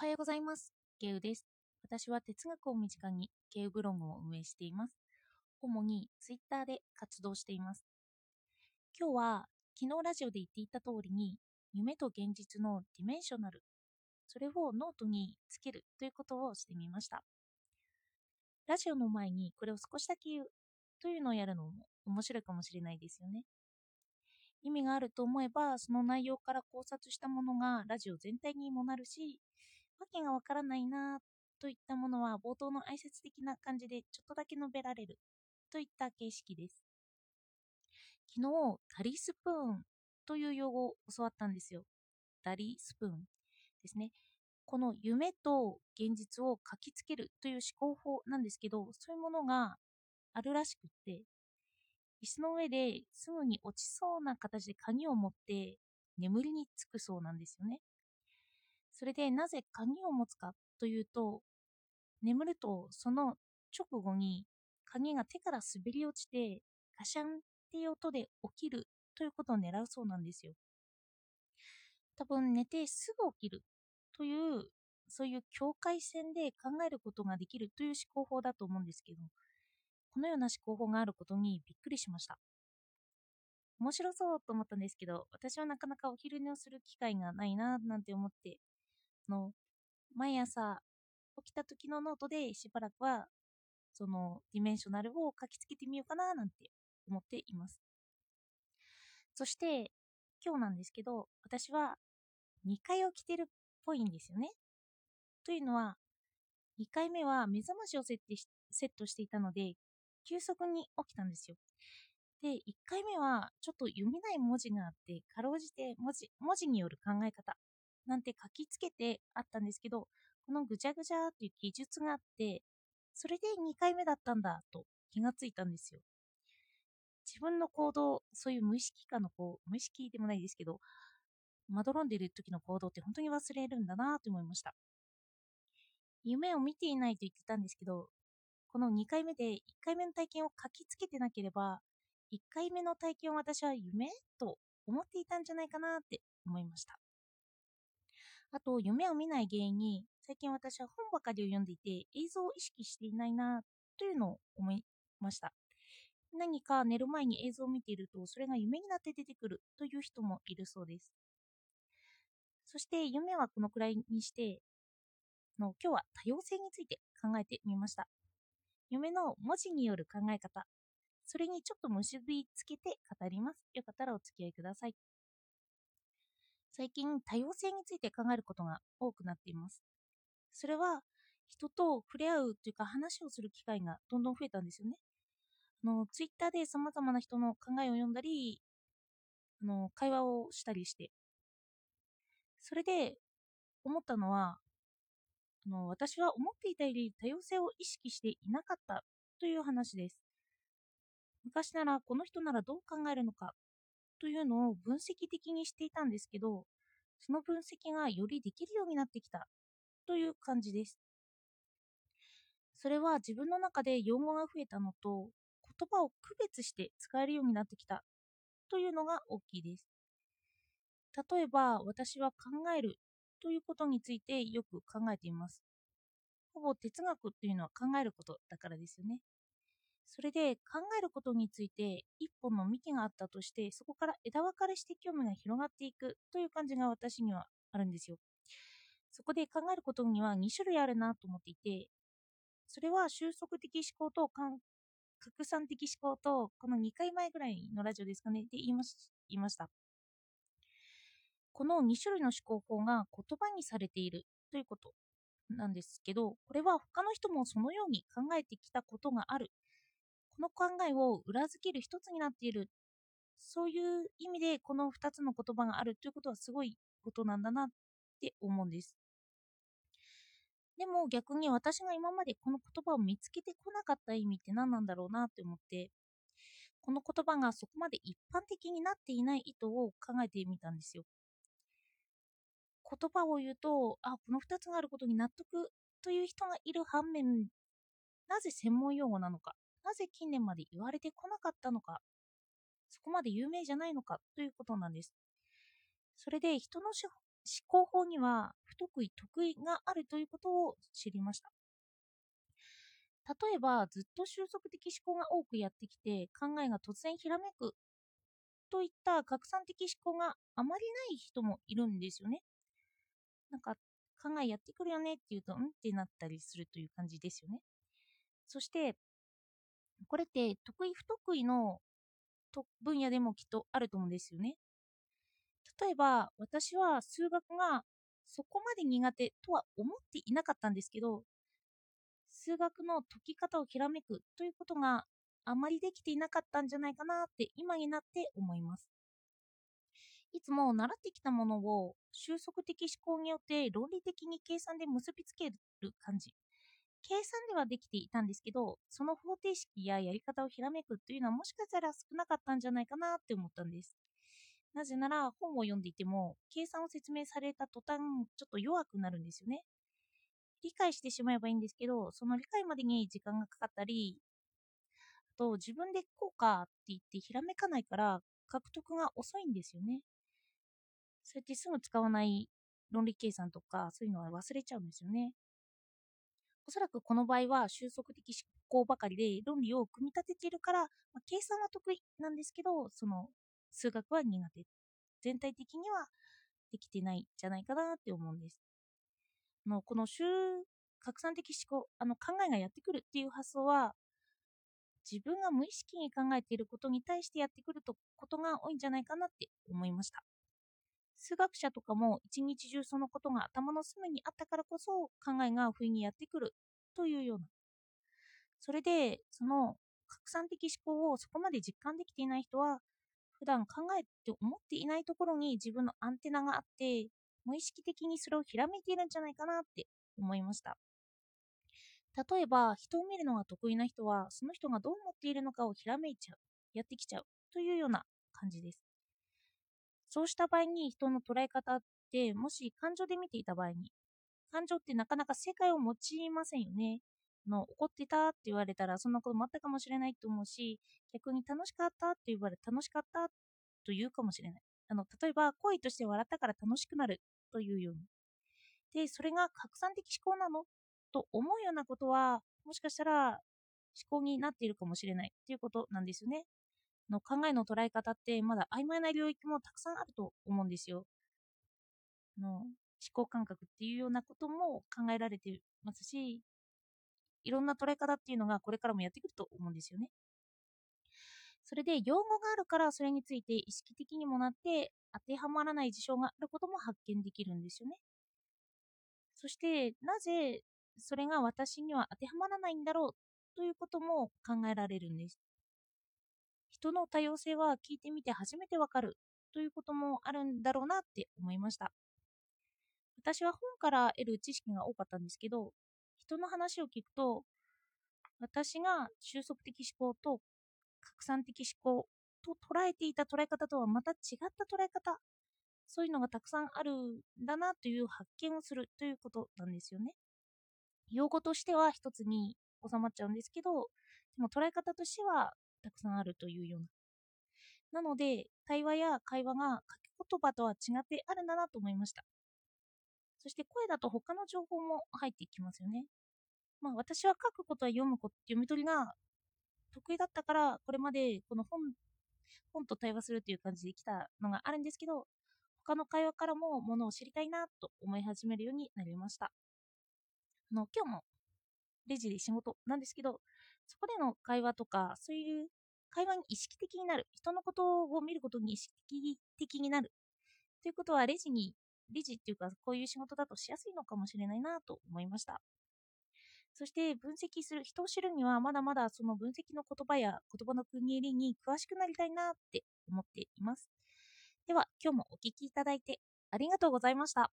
はようございます。ケウです。私は哲学を身近にケウブログを運営しています。主にツイッターで活動しています。今日は昨日ラジオで言っていた通りに夢と現実の dimensional、それをノートにつけるということをしてみました。ラジオの前にこれを少しだけ言うというのをやるのも面白いかもしれないですよね。意味があると思えば、その内容から考察したものがラジオ全体にもなるし、わけがわからないなといったものは冒頭の挨拶的な感じでちょっとだけ述べられるといった形式です。昨日、ダリスプーンという用語を教わったんですよ。ダリスプーンですね。この夢と現実を書きつけるという思考法なんですけど、そういうものがあるらしくって、椅子の上ですぐに落ちそうな形で鍵を持って眠りにつくそうなんですよね。それでなぜ鍵を持つかというと、眠るとその直後に鍵が手から滑り落ちてガシャンっていう音で起きるということを狙うそうなんですよ。多分寝てすぐ起きるというそういう境界線で考えることができるという思考法だと思うんですけど、このような思考法があることにびっくりしました。面白そうと思ったんですけど、私はなかなかお昼寝をする機会がないななんて思って、の毎朝起きた時のノートでしばらくはその dimensional を書きつけてみようかななんて思っています。そして今日なんですけど、私は2回起きてるっぽいんですよね。というのは、2回目は目覚ましをセットしセットしていたので、急速に起きたんですよ。で、1回目はちょっと読めない文字があって、かろうじて文字文字による考え方なんて書きつけてあったんですけど、このぐちゃぐちゃっていう記述があって、それで2回目だったんだと気がついたんですよ。自分の行動、そういう無意識化のこう、無意識でもないですけど、まどろんでる時の行動って本当に忘れるんだなと思いました。夢を見ていないと言ってたんですけど、この2回目で1回目の体験を書きつけてなければ、1回目の体験を私は夢と思っていたんじゃないかなって思いました。あと、夢を見ない原因に、最近私は本ばかりを読んでいて、映像を意識していないなというのを思いました。何か寝る前に映像を見ていると、それが夢になって出てくるという人もいるそうです。そして夢はこのくらいにして、の今日は多様性について考えてみました。夢の文字による考え方、それにちょっと結びつけて語ります。よかったらお付き合いください。最近、多様性について考えることが多くなっています。それは、人と触れ合うというか話をする機会がどんどん増えたんですよね。あの、ツイッターで様々な人の考えを読んだり、あの、会話をしたりして。それで、思ったのは、あの私は思っていたより多様性を意識していなかったという話です。昔ならこの人ならどう考えるのかというのを分析的にしていたんですけど、その分析がよりできるようになってきたという感じです。それは自分の中で用語が増えたのと、言葉を区別して使えるようになってきたというのが大きいです。例えば、私は考えるということについてよく考えています。ほぼ哲学っていうのは考えることだからですよね。それで考えることについて一本の幹があったとして、そこから枝分かれして興味が広がっていくという感じが私にはあるんですよ。そこで考えることには2種類あるなと思っていて、それは収束的思考と拡散的思考と、この2回前ぐらいのラジオですかね、で言いま言いました。この2種類の思考法が言葉にされているということなんですけど、これは他の人もそのように考えてきたことがある。この考えを裏付ける一つになっている。そういう意味でこの2つの言葉があるということはすごいことなんだなって思うんです。でも逆に私が今までこの言葉を見つけてこなかった意味って何なんだろうなって思って、この言葉がそこまで一般的になっていない意図を考えてみたんですよ。言葉を言うと、あ、この2つがあることに納得という人がいる反面、なぜ専門用語なのか、なぜ近年まで言われてこなかったのか、そこまで有名じゃないのかということなんです。それで人の思考法には不得意得意があるということを知りました。例えばずっと収束的思考が多くやってきて考えが突然ひらめくといった拡散的思考があまりない人もいるんですよね。なんか考えやってくるよねって言うとん？ってなったりするという感じですよね。そしてこれって得意不得意の分野でもきっとあると思うんですよね。例えば私は数学がそこまで苦手とは思っていなかったんですけど数学の解き方をひらめくということがあまりできていなかったんじゃないかなって今になって思います。いつも習ってきたものを収束的思考によって論理的に計算で結びつける感じ。計算ではできていたんですけどその方程式ややり方をひらめくというのはもしかしたら少なかったんじゃないかなって思ったんです。なぜなら本を読んでいても計算を説明された途端ちょっと弱くなるんですよね。理解してしまえばいいんですけどその理解までに時間がかかったりあと自分でこうかって言ってひらめかないから獲得が遅いんですよね。そうやってすぐ使わない論理計算とかそういうのは忘れちゃうんですよね。おそらくこの場合は収束的思考ばかりで論理を組み立てているから、まあ、計算は得意なんですけどその数学は苦手。全体的にはできてないんじゃないかなって思うんです。のこの収拡散的思考あの考えがやってくるっていう発想は自分が無意識に考えていることに対してやってくるとことが多いんじゃないかなって思いました。数学者とかも一日中そのことが頭の隅にあったからこそ考えが不意にやってくるというような。それでその拡散的思考をそこまで実感できていない人は普段考えて思っていないところに自分のアンテナがあって無意識的にそれをひらめいているんじゃないかなって思いました。例えば人を見るのが得意な人はその人がどう思っているのかをひらめいちゃうやってきちゃうというような感じです。そうした場合に人の捉え方ってもし感情で見ていた場合に感情ってなかなか正解を持ちませんよね。の怒ってたって言われたらそんなこともあったかもしれないと思うし逆に楽しかったって言われた楽しかったと言うかもしれない。あの例えば恋として笑ったから楽しくなるというように。でそれが拡散的思考なの？と思うようなことはもしかしたら思考になっているかもしれないということなんですよね。の考えの捉え方ってまだ曖昧な領域もたくさんあると思うんですよの思考感覚っていうようなことも考えられてますしいろんな捉え方っていうのがこれからもやってくると思うんですよね。それで用語があるからそれについて意識的にもなって当てはまらない事象があることも発見できるんですよね。そしてなぜそれが私には当てはまらないんだろうということも考えられるんです。人の多様性は聞いてみて初めてわかる。ということもあるんだろうなって思いました。私は本から得る知識が多かったんですけど、人の話を聞くと私が収束的思考と拡散的思考と捉えていた捉え方とはまた違った捉え方。そういうのがたくさんあるんだなという発見をするということなんですよね。用語としては一つに収まっちゃうんですけどでも捉え方としてはたくさんあるというような。なので対話や会話が書き言葉とは違ってあるんだなと思いました。そして声だと他の情報も入ってきますよね。まあ、私は書くことは読むこと、読み取りが得意だったから、これまでこの本、本と対話するという感じで来たのがあるんですけど、他の会話からもものを知りたいなと思い始めるようになりました。あの、今日もレジで仕事なんですけど、そこでの会話とか、そういう会話に意識的になる、人のことを見ることに意識的になるということは、レジに、レジっていうか、こういう仕事だとしやすいのかもしれないなと思いました。そして分析する、人を知るにはまだまだその分析の言葉や言葉の国入りに詳しくなりたいなって思っています。では、今日もお聴きいただいてありがとうございました。